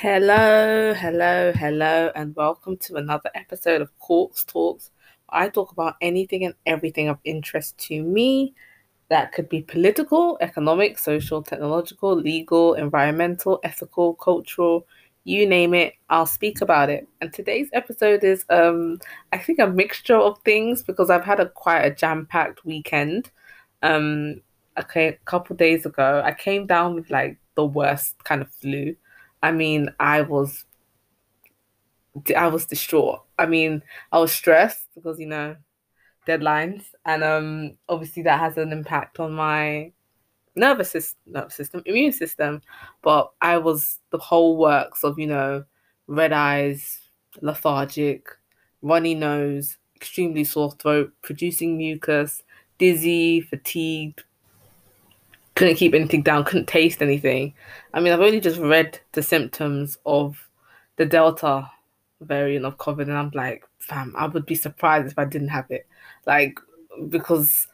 Hello, hello, hello, and welcome to another episode of Corks Talks. I talk about anything and everything of interest to me. That could be political, economic, social, technological, legal, environmental, ethical, cultural, you name it, I'll speak about it. And today's episode is um I think a mixture of things because I've had a quite a jam-packed weekend. Um okay, a couple days ago, I came down with like the worst kind of flu. I mean, I was I was distraught. I mean, I was stressed because you know deadlines, and um, obviously that has an impact on my nervous system, nervous system, immune system. But I was the whole works of you know red eyes, lethargic, runny nose, extremely sore throat, producing mucus, dizzy, fatigued, couldn't keep anything down, couldn't taste anything. I mean, I've only just read the symptoms of the Delta variant of COVID, and I'm like, fam, I would be surprised if I didn't have it. Like, because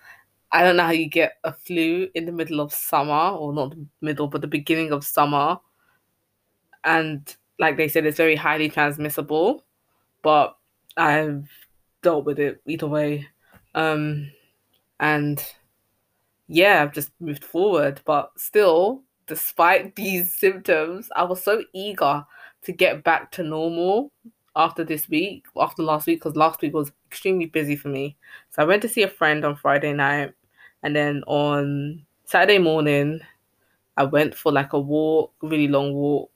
I don't know how you get a flu in the middle of summer, or not the middle, but the beginning of summer. And like they said, it's very highly transmissible, but I've dealt with it either way. Um, and yeah, I've just moved forward. But still, despite these symptoms, I was so eager to get back to normal after this week, after last week, because last week was extremely busy for me. So I went to see a friend on Friday night, and then on Saturday morning, I went for like a walk, really long walk.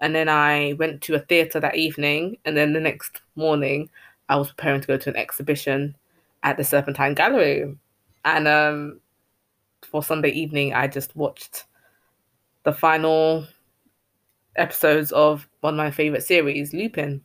And then I went to a theatre that evening, and then the next morning, I was preparing to go to an exhibition at the Serpentine Gallery. And um, for Sunday evening, I just watched the final episodes of one of my favorite series, Lupin.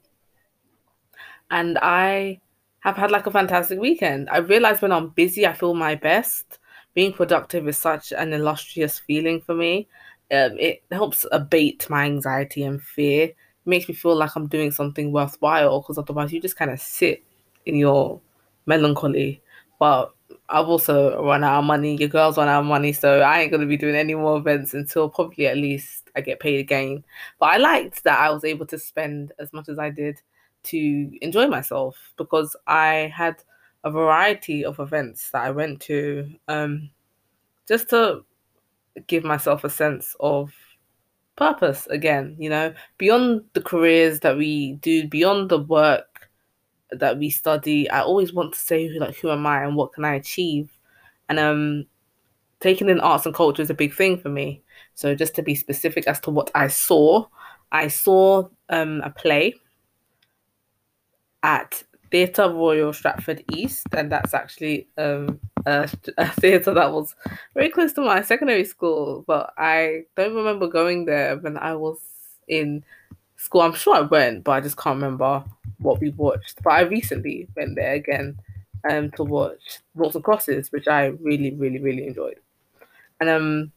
And I have had like a fantastic weekend. I realized when I'm busy, I feel my best. Being productive is such an illustrious feeling for me. Um, it helps abate my anxiety and fear. It makes me feel like I'm doing something worthwhile because otherwise you just kind of sit in your melancholy. But I've also run out of money. Your girls run out of money, so I ain't gonna be doing any more events until probably at least I get paid again. But I liked that I was able to spend as much as I did to enjoy myself because I had a variety of events that I went to um, just to give myself a sense of purpose again, you know, beyond the careers that we do, beyond the work that we study, I always want to say like who am I and what can I achieve? And um taking in arts and culture is a big thing for me. So just to be specific as to what I saw, I saw um a play at Theatre Royal Stratford East, and that's actually um, a, a theatre that was very close to my secondary school, but I don't remember going there when I was in school. I'm sure I went, but I just can't remember what we watched. But I recently went there again um, to watch Noughts and Crosses, which I really, really, really enjoyed. And um,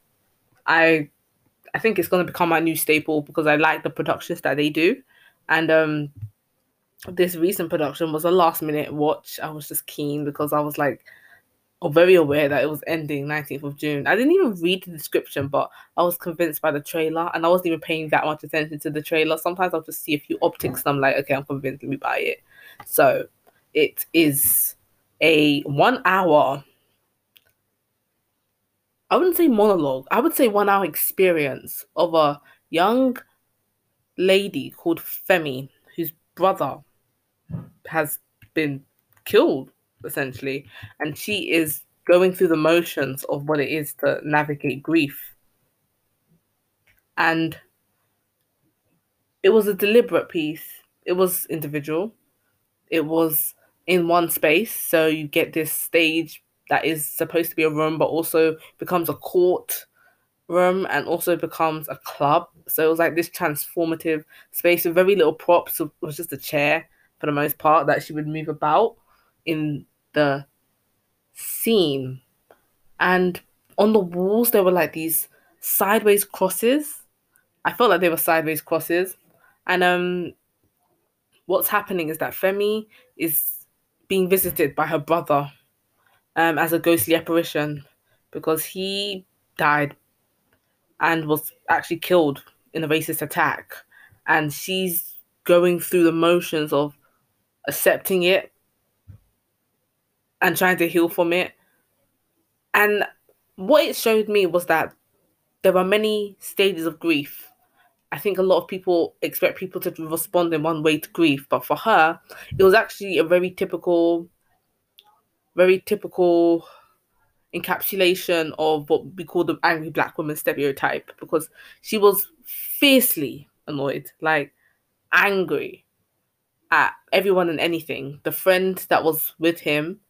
I I think it's going to become my new staple because I like the productions that they do. And um, this recent production was a last minute watch. I was just keen because I was like, very aware that it was ending 19th of June. I didn't even read the description, but I was convinced by the trailer and I wasn't even paying that much attention to the trailer. Sometimes I'll just see a few optics and I'm like, okay, I'm convinced, let me buy it. So it is a one hour, I wouldn't say monologue, I would say one hour experience of a young lady called Femi, whose brother has been killed essentially, and she is going through the motions of what it is to navigate grief. And it was a deliberate piece. It was individual. It was in one space, so you get this stage that is supposed to be a room, but also becomes a court room and also becomes a club. So it was like this transformative space with very little props. It was just a chair for the most part that she would move about in the scene. And on the walls, there were like these sideways crosses. I felt like they were sideways crosses. And um, what's happening is that Femi is being visited by her brother um, as a ghostly apparition because he died and was actually killed in a racist attack, and she's going through the motions of accepting it and trying to heal from it. And what it showed me was that there are many stages of grief. I think a lot of people expect people to respond in one way to grief, but for her, it was actually a very typical, very typical encapsulation of what we call the angry black woman stereotype because she was fiercely annoyed, like angry at everyone and anything. The friend that was with him,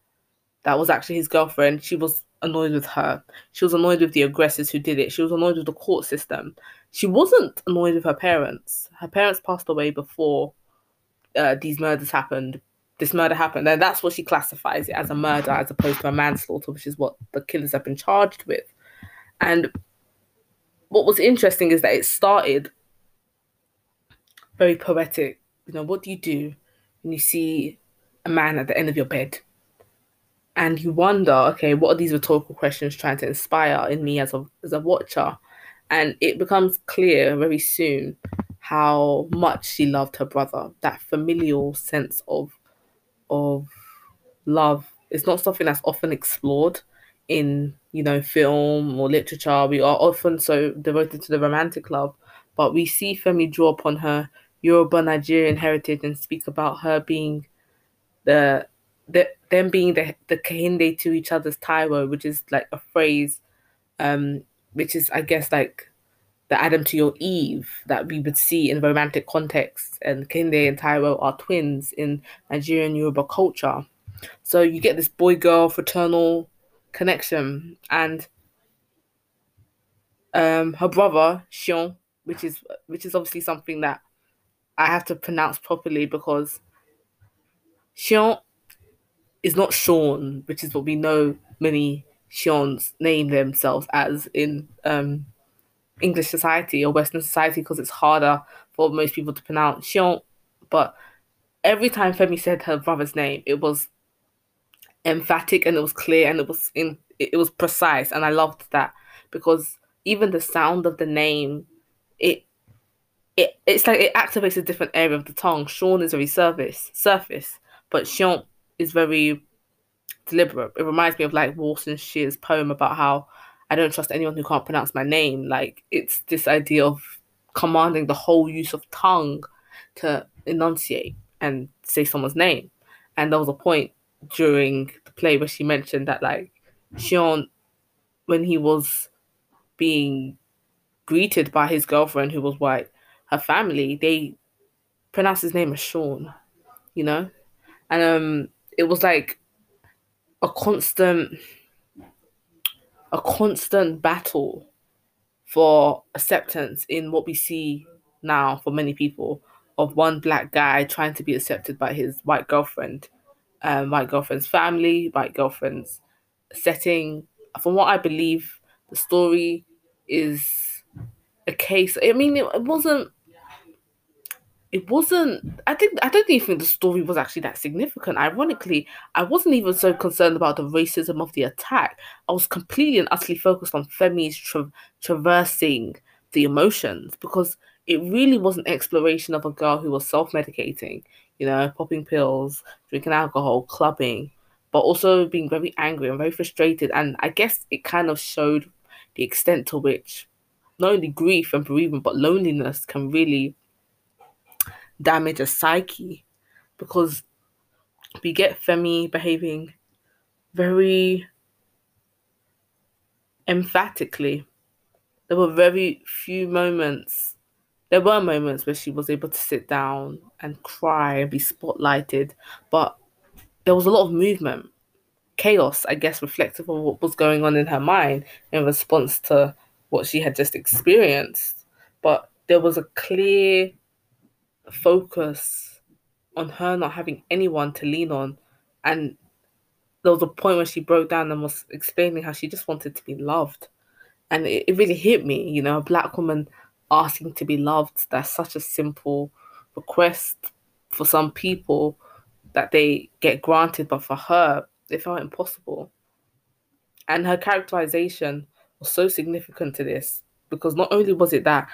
that was actually his girlfriend, she was annoyed with her. She was annoyed with the aggressors who did it. She was annoyed with the court system. She wasn't annoyed with her parents. Her parents passed away before uh, these murders happened. This murder happened, and that's what she classifies it as a murder as opposed to a manslaughter, which is what the killers have been charged with. And what was interesting is that it started very poetic. You know, what do you do when you see a man at the end of your bed? And you wonder, okay, what are these rhetorical questions trying to inspire in me as a as a watcher? And it becomes clear very soon how much she loved her brother. That familial sense of of love is not something that's often explored in you know film or literature. We are often so devoted to the romantic love, but we see Femi draw upon her Yoruba Nigerian heritage and speak about her being the the them being the the Kehinde to each other's Taiwo, which is like a phrase, um, which is I guess like the Adam to your Eve that we would see in romantic context, and Kehinde and Taiwo are twins in Nigerian Yoruba culture. So you get this boy girl fraternal connection, and um, her brother Shion, which is which is obviously something that I have to pronounce properly because Xion is not Sean, which is what we know many Xions name themselves as in um, English society or Western society because it's harder for most people to pronounce Xion. But every time Femi said her brother's name, it was emphatic and it was clear and it was in it was precise and I loved that because even the sound of the name it it, it's like it activates a different area of the tongue. Sean is very surface, surface, but Sean is very deliberate. It reminds me of like Warsan Shire's poem about how I don't trust anyone who can't pronounce my name. Like it's this idea of commanding the whole use of tongue to enunciate and say someone's name. And there was a point during the play where she mentioned that like Sean, when he was being greeted by his girlfriend who was white, her family, they pronounce his name as Sean, you know? And um it was like a constant a constant battle for acceptance in what we see now for many people of one black guy trying to be accepted by his white girlfriend, um, white girlfriend's family, white girlfriend's setting. From what I believe, the story is a case. I mean, it, it wasn't it wasn't i think i don't even think the story was actually that significant. Ironically i wasn't even so concerned about the racism of the attack. I was completely and utterly focused on femi's tra- traversing the emotions because it really was an exploration of a girl who was self-medicating you know popping pills drinking alcohol clubbing but also being very angry and very frustrated. And i guess it kind of showed the extent to which not only grief and bereavement but loneliness can really damage a psyche because we get Femi behaving very emphatically. There were very few moments. There were moments where she was able to sit down and cry and be spotlighted, but there was a lot of movement, chaos, I guess, reflective of what was going on in her mind in response to what she had just experienced. But there was a clear focus on her not having anyone to lean on. And there was a point where she broke down and was explaining how she just wanted to be loved. And it, it really hit me, you know, a black woman asking to be loved. That's such a simple request for some people that they get granted, but for her, it felt impossible. And her characterization was so significant to this because not only was it that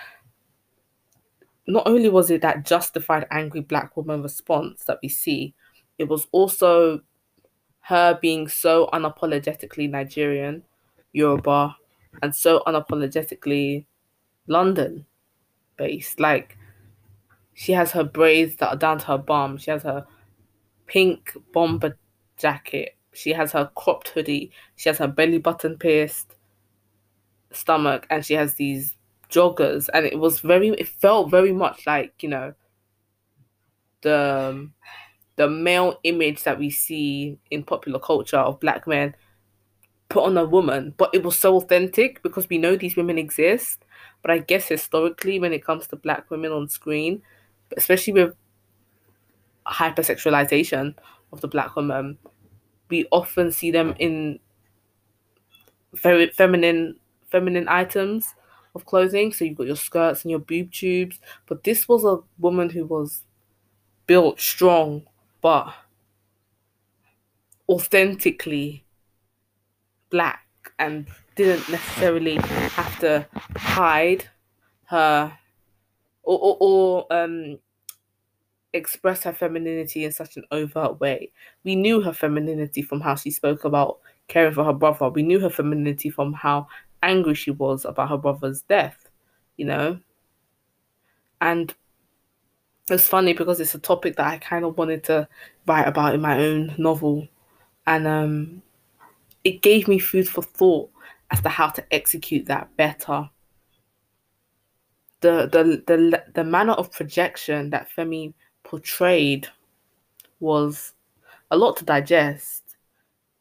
not only was it that justified angry black woman response that we see, it was also her being so unapologetically Nigerian, Yoruba, and so unapologetically London based. Like she has her braids that are down to her bum. She has her pink bomber jacket. She has her cropped hoodie. She has her belly button pierced stomach, and she has these joggers. And it was very. It felt very much like you know. The the male image that we see in popular culture of black men put on a woman, but it was so authentic because we know these women exist. But I guess historically, when it comes to black women on screen, especially with hypersexualization of the black woman, we often see them in very feminine feminine items of clothing. So you've got your skirts and your boob tubes. But this was a woman who was built strong, but authentically black and didn't necessarily have to hide her or, or, or um express her femininity in such an overt way. We knew her femininity from how she spoke about caring for her brother. We knew her femininity from how angry she was about her brother's death, you know? And it's funny because it's a topic that I kind of wanted to write about in my own novel. And um, it gave me food for thought as to how to execute that better. The, the the the manner of projection that Femi portrayed was a lot to digest.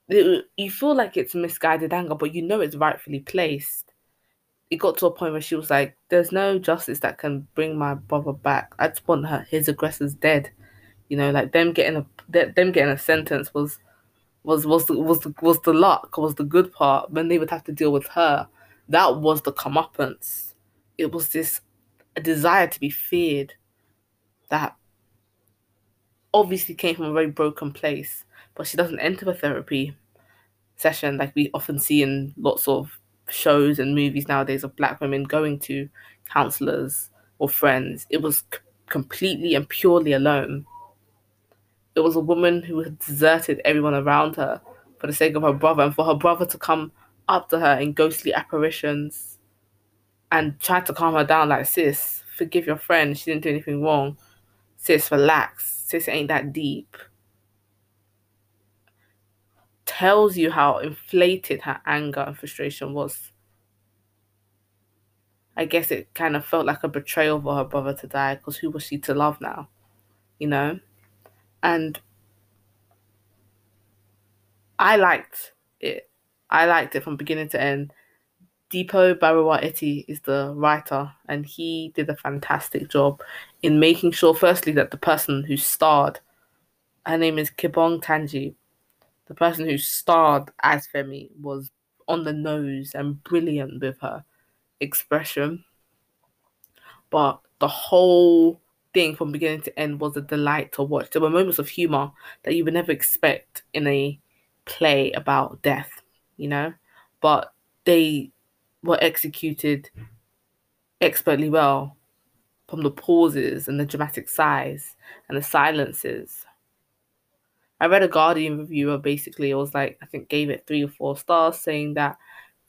You feel like it's misguided anger, but you know it's rightfully placed. It got to a point where she was like, "There's no justice that can bring my brother back. I just want her his aggressors dead." You know, like them getting a them getting a sentence was was was the, was the, was the luck was the good part. When they would have to deal with her, that was the comeuppance. It was this a desire to be feared that obviously came from a very broken place, but she doesn't enter a therapy session like we often see in lots of shows and movies nowadays of black women going to counselors or friends. It was c- completely and purely alone. It was a woman who had deserted everyone around her for the sake of her brother and for her brother to come up to her in ghostly apparitions and try to calm her down like sis forgive your friend she didn't do anything wrong sis relax sis ain't that deep tells you how inflated her anger and frustration was. I guess it kind of felt like a betrayal for her brother to die because who was she to love now? You know? And I liked it. I liked it from beginning to end. Dipo Baruwa is the writer, and he did a fantastic job in making sure, firstly, that the person who starred, her name is Kibong Tanji, the person who starred as Femi was on the nose and brilliant with her expression. But the whole thing from beginning to end was a delight to watch. There were moments of humor that you would never expect in a play about death, you know, but they were executed expertly well from the pauses and the dramatic sighs and the silences. I read a Guardian reviewer basically it was like I think gave it three or four stars saying that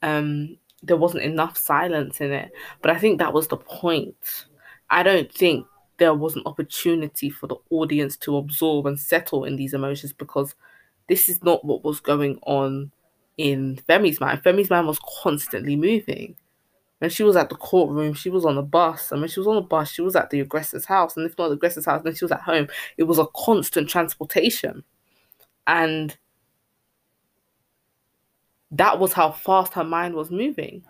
um there wasn't enough silence in it. But I think that was the point. I don't think there was an opportunity for the audience to absorb and settle in these emotions because this is not what was going on in Femi's mind. Femi's mind was constantly moving. When she was at the courtroom, she was on the bus. And when she was on the bus, she was at the aggressor's house. And if not the aggressor's house, then she was at home. It was a constant transportation. And that was how fast her mind was moving.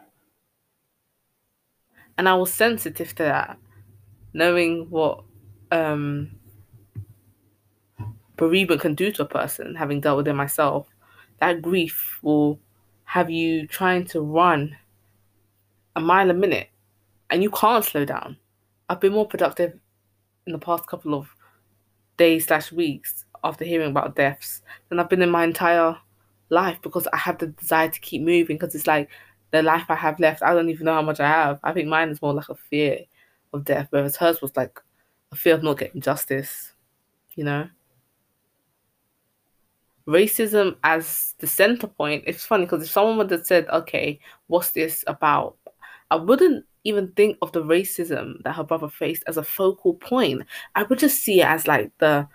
And I was sensitive to that, knowing what um, bereavement can do to a person, having dealt with it myself. That grief will have you trying to run a mile a minute and you can't slow down. I've been more productive in the past couple of days slash weeks after hearing about deaths than I've been in my entire life because I have the desire to keep moving because it's like the life I have left, I don't even know how much I have. I think mine is more like a fear of death, whereas hers was like a fear of not getting justice, you know? Racism as the center point, it's funny because if someone would have said, okay, what's this about? I wouldn't even think of the racism that her brother faced as a focal point. I would just see it as like the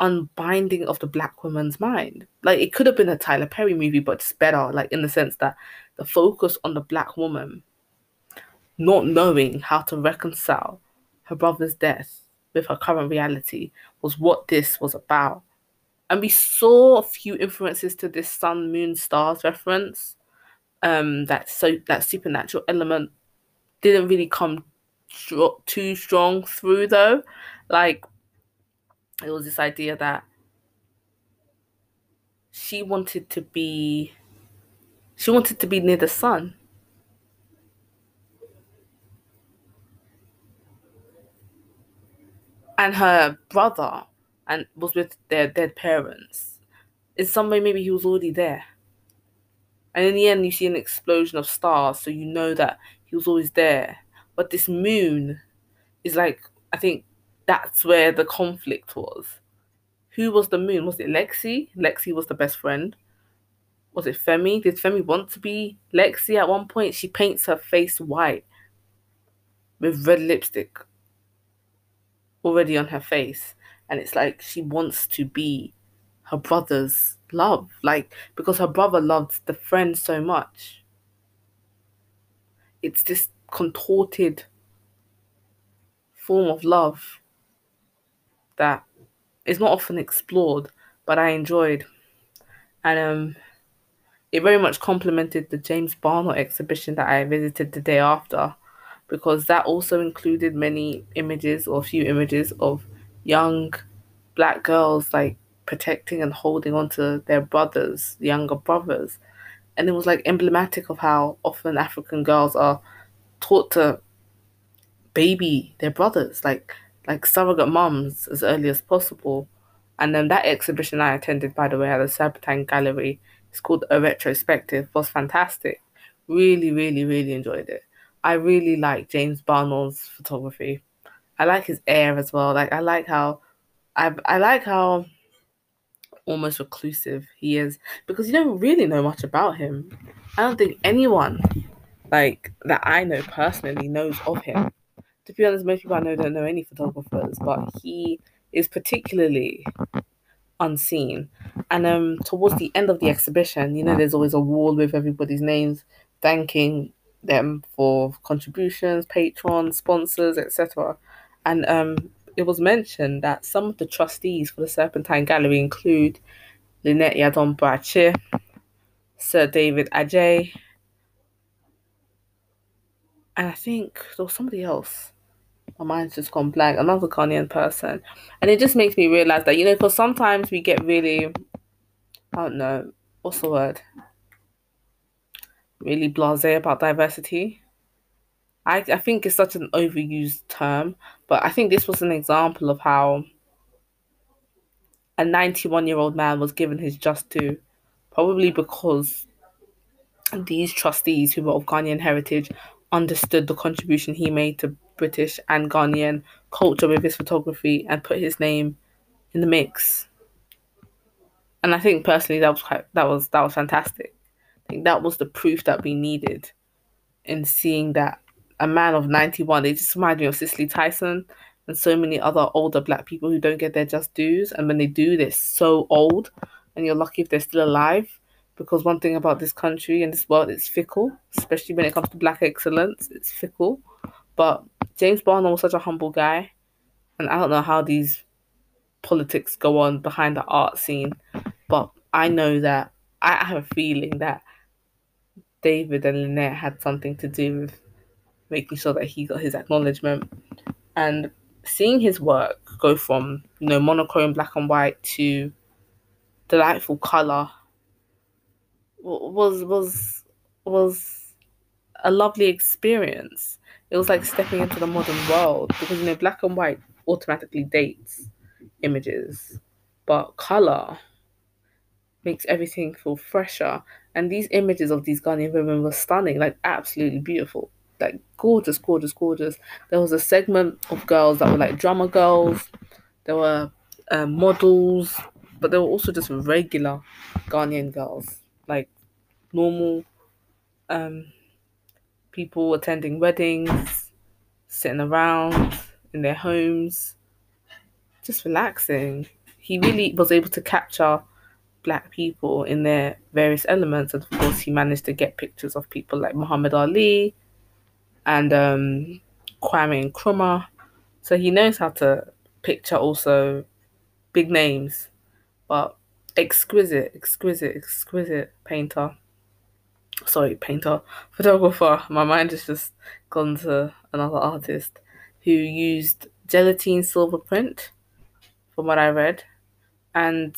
unbinding of the black woman's mind. Like it could have been a Tyler Perry movie, but it's better, like in the sense that the focus on the black woman not knowing how to reconcile her brother's death with her current reality was what this was about. And we saw a few influences to this sun, moon, stars reference. Um, that so that supernatural element didn't really come too strong through though. Like it was this idea that she wanted to be she wanted to be near the sun and her brother and was with their dead parents. In some way maybe he was already there. And in the end you see an explosion of stars so you know that he was always there. But this moon is like i think that's where the conflict was. Who was the moon? Was it lexi? Lexi was the best friend. Was it femi? Did femi want to be lexi at one point? She paints her face white with red lipstick already on her face and it's like she wants to be her brother's love. Like because her brother loved the friend so much. It's this contorted form of love that is not often explored but i enjoyed. And um it very much complemented the James Barnor exhibition that i visited the day after because that also included many images or few images of young black girls like protecting and holding on to their brothers, younger brothers. And it was like emblematic of how often African girls are taught to baby their brothers, like like surrogate moms as early as possible. And then that exhibition I attended, by the way, at the Serpentine Gallery, it's called A Retrospective, was fantastic. Really, really, really enjoyed it. I really like James Barnor's photography. I like his air as well. Like I like how I I like how almost reclusive he is because you don't really know much about him. I don't think anyone like that I know personally knows of him. To be honest, most people I know don't know any photographers, but he is particularly unseen. And um towards the end of the exhibition, you know, there's always a wall with everybody's names thanking them for contributions, patrons, sponsors, etc. And um, it was mentioned that some of the trustees for the Serpentine Gallery include Lynette Yiadom Boakye, Sir David Adjaye, and I think there was somebody else. My mind's just gone blank. Another Ghanaian person, and it just makes me realize that you know, because sometimes we get really, I don't know, what's the word? really blasé about diversity. I, I think it's such an overused term, but I think this was an example of how a 91 year old man was given his just due, probably because these trustees who were of Ghanaian heritage understood the contribution he made to British and Ghanaian culture with his photography and put his name in the mix. And I think personally that was quite that was that was fantastic I think that was the proof that we needed in seeing that a man of 91, they just remind me of Cicely Tyson and so many other older black people who don't get their just dues. And when they do, they're so old, and you're lucky if they're still alive. Because one thing about this country and this world, it's fickle, especially when it comes to black excellence, it's fickle. But James Barnor was such a humble guy, and I don't know how these politics go on behind the art scene, but I know that I have a feeling that David and Lynette had something to do with making sure that he got his acknowledgement. And seeing his work go from, you know, monochrome black and white to delightful colour was was was a lovely experience. It was like stepping into the modern world because you know black and white automatically dates images, but color makes everything feel fresher. And these images of these Ghanaian women were stunning, like absolutely beautiful. Like gorgeous, gorgeous, gorgeous. There was a segment of girls that were like drama girls. There were um, models, but there were also just regular Ghanaian girls, like normal um, people attending weddings, sitting around in their homes, just relaxing. He really was able to capture black people in their various elements. And of course, he managed to get pictures of people like Muhammad Ali and um, Kwame Nkrumah. So he knows how to picture also big names, but exquisite, exquisite, exquisite painter. Sorry, painter, photographer. My mind has just gone to another artist who used gelatine silver print, from what I read, and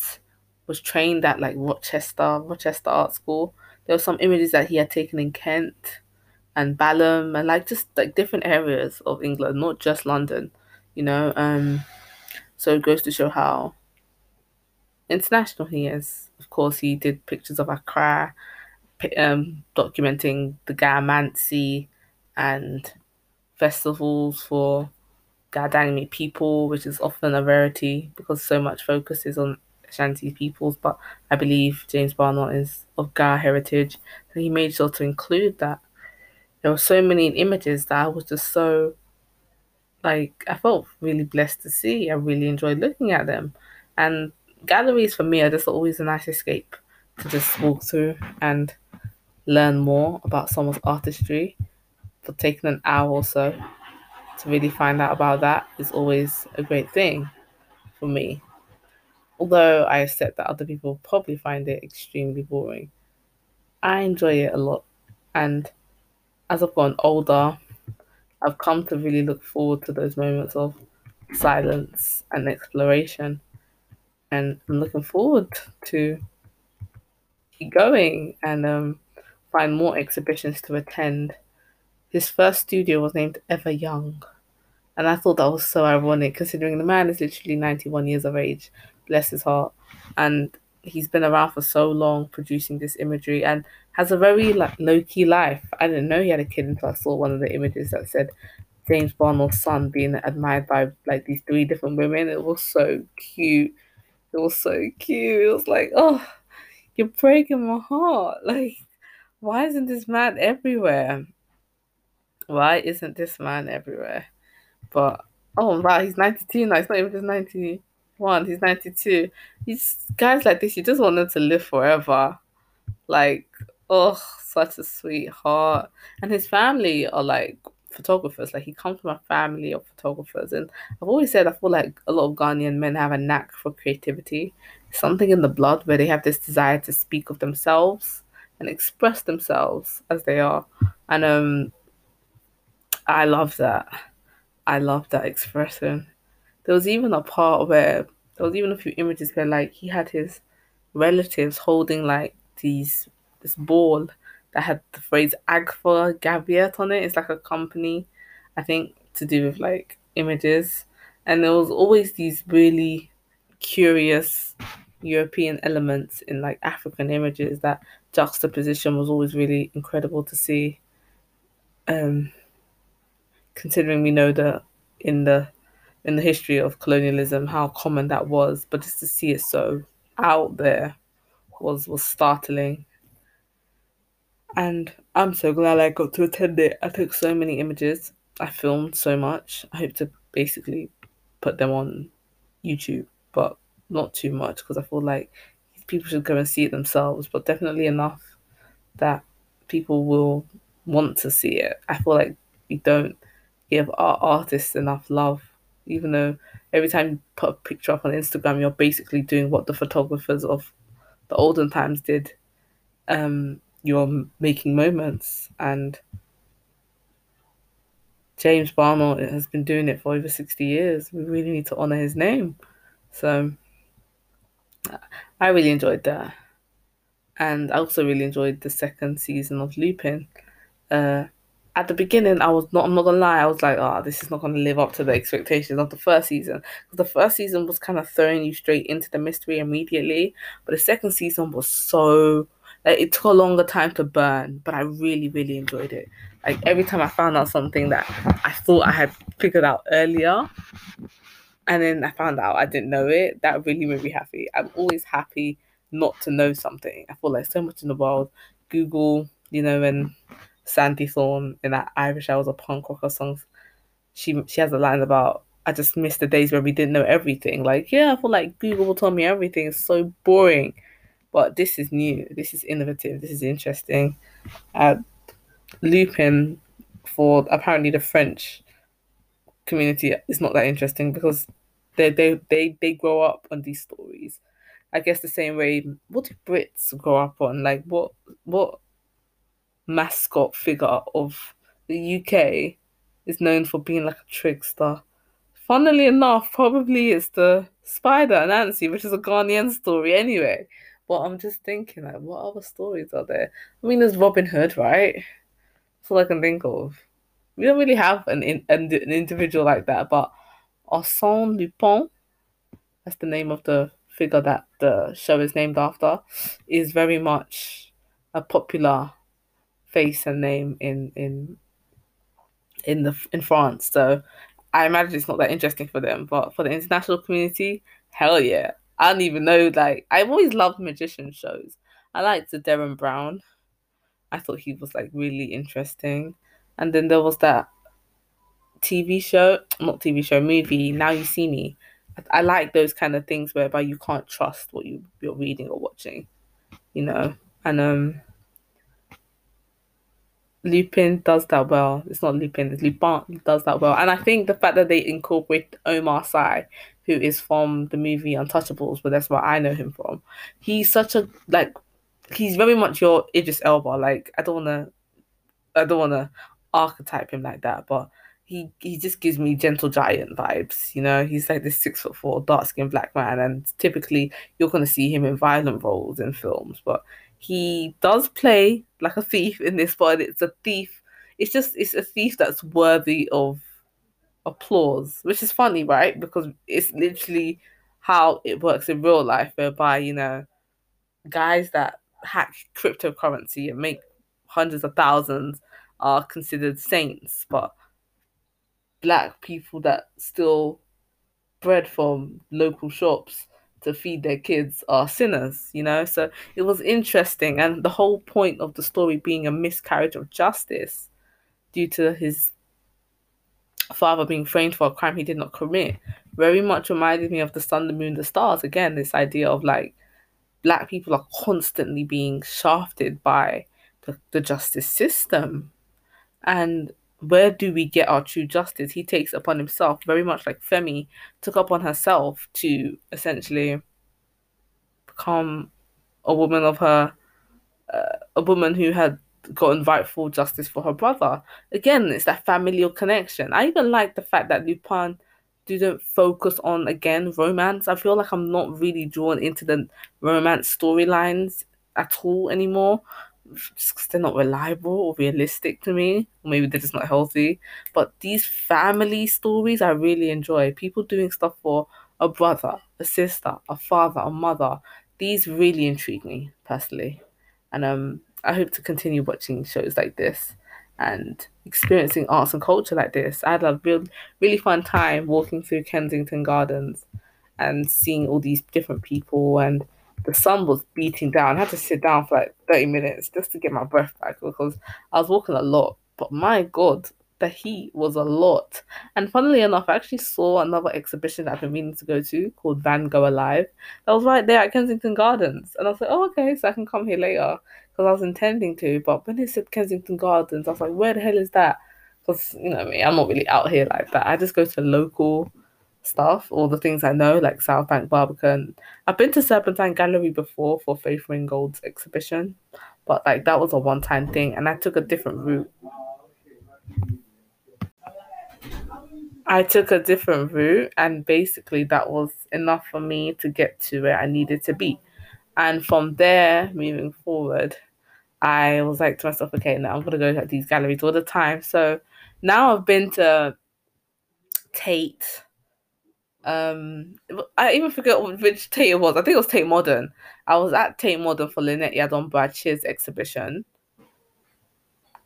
was trained at like Rochester, Rochester Art School. There were some images that he had taken in Kent and Balham and like just like different areas of England, not just London, you know. Um, so it goes to show how international he is. Of course, he did pictures of Accra, um, documenting the Gamansi and festivals for Gadangme people, which is often a rarity because so much focus is on Ashanti peoples, but I believe James Barnor is of Ga heritage, so he made sure to include that. There were so many images that I was just so like I felt really blessed to see. I really enjoyed looking at them, and galleries for me are just always a nice escape to just walk through and learn more about someone's artistry. For taking an hour or so to really find out about that is always a great thing for me although I accept that other people probably find it extremely boring, I enjoy it a lot. And as I've gotten older, I've come to really look forward to those moments of silence and exploration. And I'm looking forward to keep going and um, find more exhibitions to attend. His first studio was named Ever Young. And I thought that was so ironic considering the man is literally 91 years of age bless his heart. And he's been around for so long producing this imagery and has a very like low key life. I didn't know he had a kid until I saw one of the images that said James Barnor's son being admired by like these three different women. It was so cute. It was so cute. It was like, oh, you're breaking my heart. Like, why isn't this man everywhere? Why isn't this man everywhere? But oh wow, he's 92 now. It's not even just 91. he's 92. These guys like this, you just want them to live forever. Like, oh, such a sweetheart. And his family are like photographers. Like, he comes from a family of photographers. And I've always said, I feel like a lot of Ghanaian men have a knack for creativity. Something in the blood where they have this desire to speak of themselves and express themselves as they are. And um, I love that. I love that expression. There was even a part where there was even a few images where like he had his relatives holding like these this ball that had the phrase Agfa Gevaert on it. It's like a company, I think, to do with like images. And there was always these really curious European elements in like African images. That juxtaposition was always really incredible to see. Um, considering we know that in the in the history of colonialism how common that was, but just to see it so out there was was startling. And I'm so glad I got to attend it. I took so many images. I filmed so much. I hope to basically put them on YouTube, but not too much because I feel like people should go and see it themselves, but definitely enough that people will want to see it. I feel like we don't give our artists enough love even though every time you put a picture up on Instagram, you're basically doing what the photographers of the olden times did. Um, you're making moments, and James Barnor has been doing it for over 60 years. We really need to honor his name. So I really enjoyed that. And I also really enjoyed the second season of Lupin. Uh, at the beginning, I was not. I'm not gonna lie. I was like, "Oh, this is not gonna live up to the expectations of the first season." Because the first season was kind of throwing you straight into the mystery immediately, but the second season was so Like it took a longer time to burn, but I really, really enjoyed it. Like every time I found out something that I thought I had figured out earlier, and then I found out I didn't know it, that really made me happy. I'm always happy not to know something. I feel like so much in the world. Google, you know, when Sandi Thom in that Irish I was a punk rocker songs, she she has a line about I just miss the days where we didn't know everything. Like, yeah, I feel like Google will tell me everything. It's so boring. But this is new. This is innovative. This is interesting. Uh, Lupin for apparently the French community is not that interesting because they they they they grow up on these stories. I guess the same way what do Brits grow up on? Like what what mascot figure of the UK is known for being like a trickster? Funnily enough, probably it's the Spider Nancy, which is a Ghanaian story anyway. But I'm just thinking, like, what other stories are there? I mean, there's Robin Hood, right? That's all I can think of. We don't really have an an, an individual like that, but Arsène Lupin, that's the name of the figure that the show is named after, is very much a popular face and name in in in the in France. So I imagine it's not that interesting for them, but for the international community, hell yeah. I don't even know. Like I've always loved magician shows. I liked the Derren Brown. I thought he was like really interesting. And then there was that TV show, not TV show, movie. Now you see me. I, I like those kind of things whereby you can't trust what you you're reading or watching, you know. And um, Lupin does that well. It's not Lupin, it's Lupin does that well. And I think the fact that they incorporate Omar Sy, who is from the movie Untouchables, but that's where I know him from. He's such a like he's very much your Idris Elba. Like I don't wanna I don't wanna archetype him like that, but he he just gives me gentle giant vibes. You know, he's like this six foot four, dark skinned black man, and typically you're gonna see him in violent roles in films, but he does play like a thief in this, but it's a thief. It's just it's a thief that's worthy of applause, which is funny, right? Because it's literally how it works in real life, whereby you know guys that hack cryptocurrency and make hundreds of thousands are considered saints, but black people that still bread from local shops to feed their kids are sinners, you know? So it was interesting. And the whole point of the story being a miscarriage of justice due to his father being framed for a crime he did not commit very much reminded me of the sun, the moon, the stars. Again, this idea of like black people are constantly being shafted by the, the justice system. And where do we get our true justice? He takes upon himself, very much like Femi took upon herself to essentially become a woman of her, uh, a woman who had gotten rightful justice for her brother. Again, it's that familial connection. I even like the fact that Lupin didn't focus on again romance. I feel like I'm not really drawn into the romance storylines at all anymore just because they're not reliable or realistic to me. Or maybe they're just not healthy. But these family stories I really enjoy. People doing stuff for a brother, a sister, a father, a mother. These really intrigue me personally. And um I hope to continue watching shows like this and experiencing arts and culture like this. I had a real really fun time walking through Kensington Gardens and seeing all these different people and the sun was beating down. I had to sit down for like 30 minutes just to get my breath back because I was walking a lot. But my God, the heat was a lot. And funnily enough, I actually saw another exhibition that I've been meaning to go to called Van Gogh Alive. That was right there at Kensington Gardens. And I was like, oh, okay, so I can come here later because I was intending to. But when they said Kensington Gardens, I was like, where the hell is that? Because, you know me, I'm not really out here like that. I just go to local stuff, all the things I know, like South Bank Barbican. I've been to Serpentine Gallery before for Faith Ringgold's exhibition, but like that was a one time thing, and I took a different route. I took a different route, and basically that was enough for me to get to where I needed to be. And from there, moving forward, I was like to myself, okay, now I'm gonna go to these galleries all the time. So now I've been to Tate, Um, I even forget which Tate it was. I think it was Tate Modern. I was at Tate Modern for Lynette Yiadom Bradshaw's exhibition,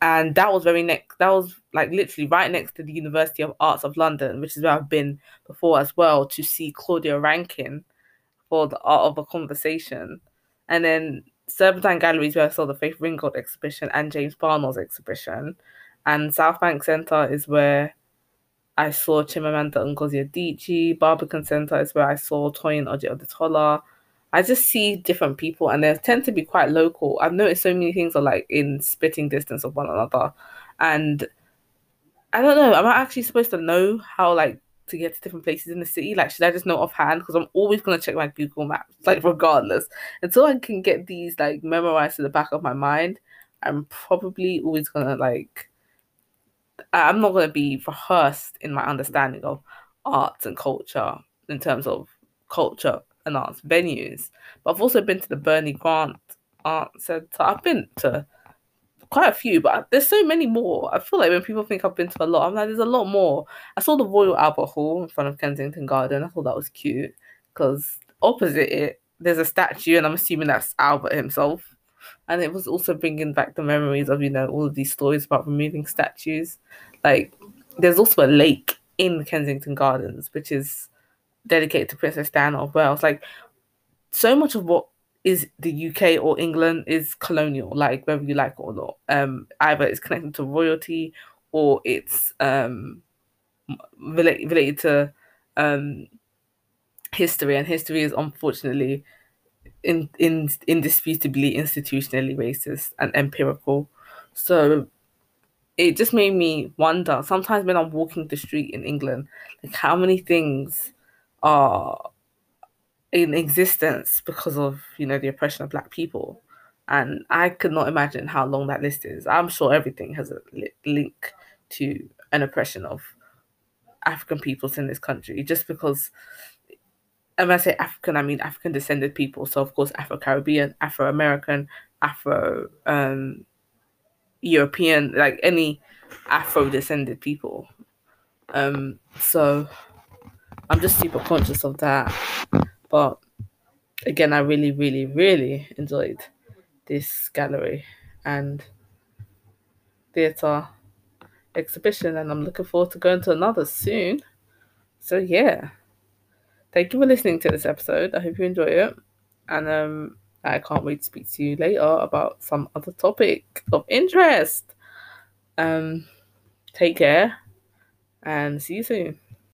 and that was very next. That was like literally right next to the University of Arts of London, which is where I've been before as well to see Claudia Rankine for the Art of a Conversation, and then Serpentine Galleries where I saw the Faith Ringgold exhibition and James Barnor's exhibition, and South Bank Centre is where I saw Chimamanda Ngozi Adichie. Barbican Centre is where I saw Toyin Ojih Odutola. I just see different people and they tend to be quite local. I've noticed so many things are like in spitting distance of one another. And I don't know, am I actually supposed to know how like to get to different places in the city? Like, should I just know offhand? Because I'm always gonna check my Google Maps, like regardless. Until I can get these like memorized to the back of my mind, I'm probably always gonna like I'm not going to be rehearsed in my understanding of arts and culture in terms of culture and arts venues. But I've also been to the Bernie Grant Art Centre. I've been to quite a few, but there's so many more. I feel like when people think I've been to a lot, I'm like, there's a lot more. I saw the Royal Albert Hall in front of Kensington Garden. I thought that was cute because opposite it, there's a statue, and I'm assuming that's Albert himself and it was also bringing back the memories of you know all of these stories about removing statues. Like there's also a lake in kensington gardens which is dedicated to princess diana of wales. Like so much of what is the uk or england is colonial like whether you like it or not. Um either it's connected to royalty or it's um related related to um history. And history is unfortunately in, in indisputably institutionally racist and empirical. So it just made me wonder sometimes when I'm walking the street in England, like how many things are in existence because of you know the oppression of black people and i could not imagine how long that list is i'm sure everything has a li- link to an oppression of african peoples in this country just because and when I say African, I mean African descended people. So of course Afro Caribbean, Afro American, Afro um, European, like any Afro descended people. Um, so I'm just super conscious of that. But again, I really, really, really enjoyed this gallery and theatre exhibition, and I'm looking forward to going to another soon. So yeah. Thank you for listening to this episode. I hope you enjoy it. And um, I can't wait to speak to you later about some other topic of interest. Um, take care and see you soon.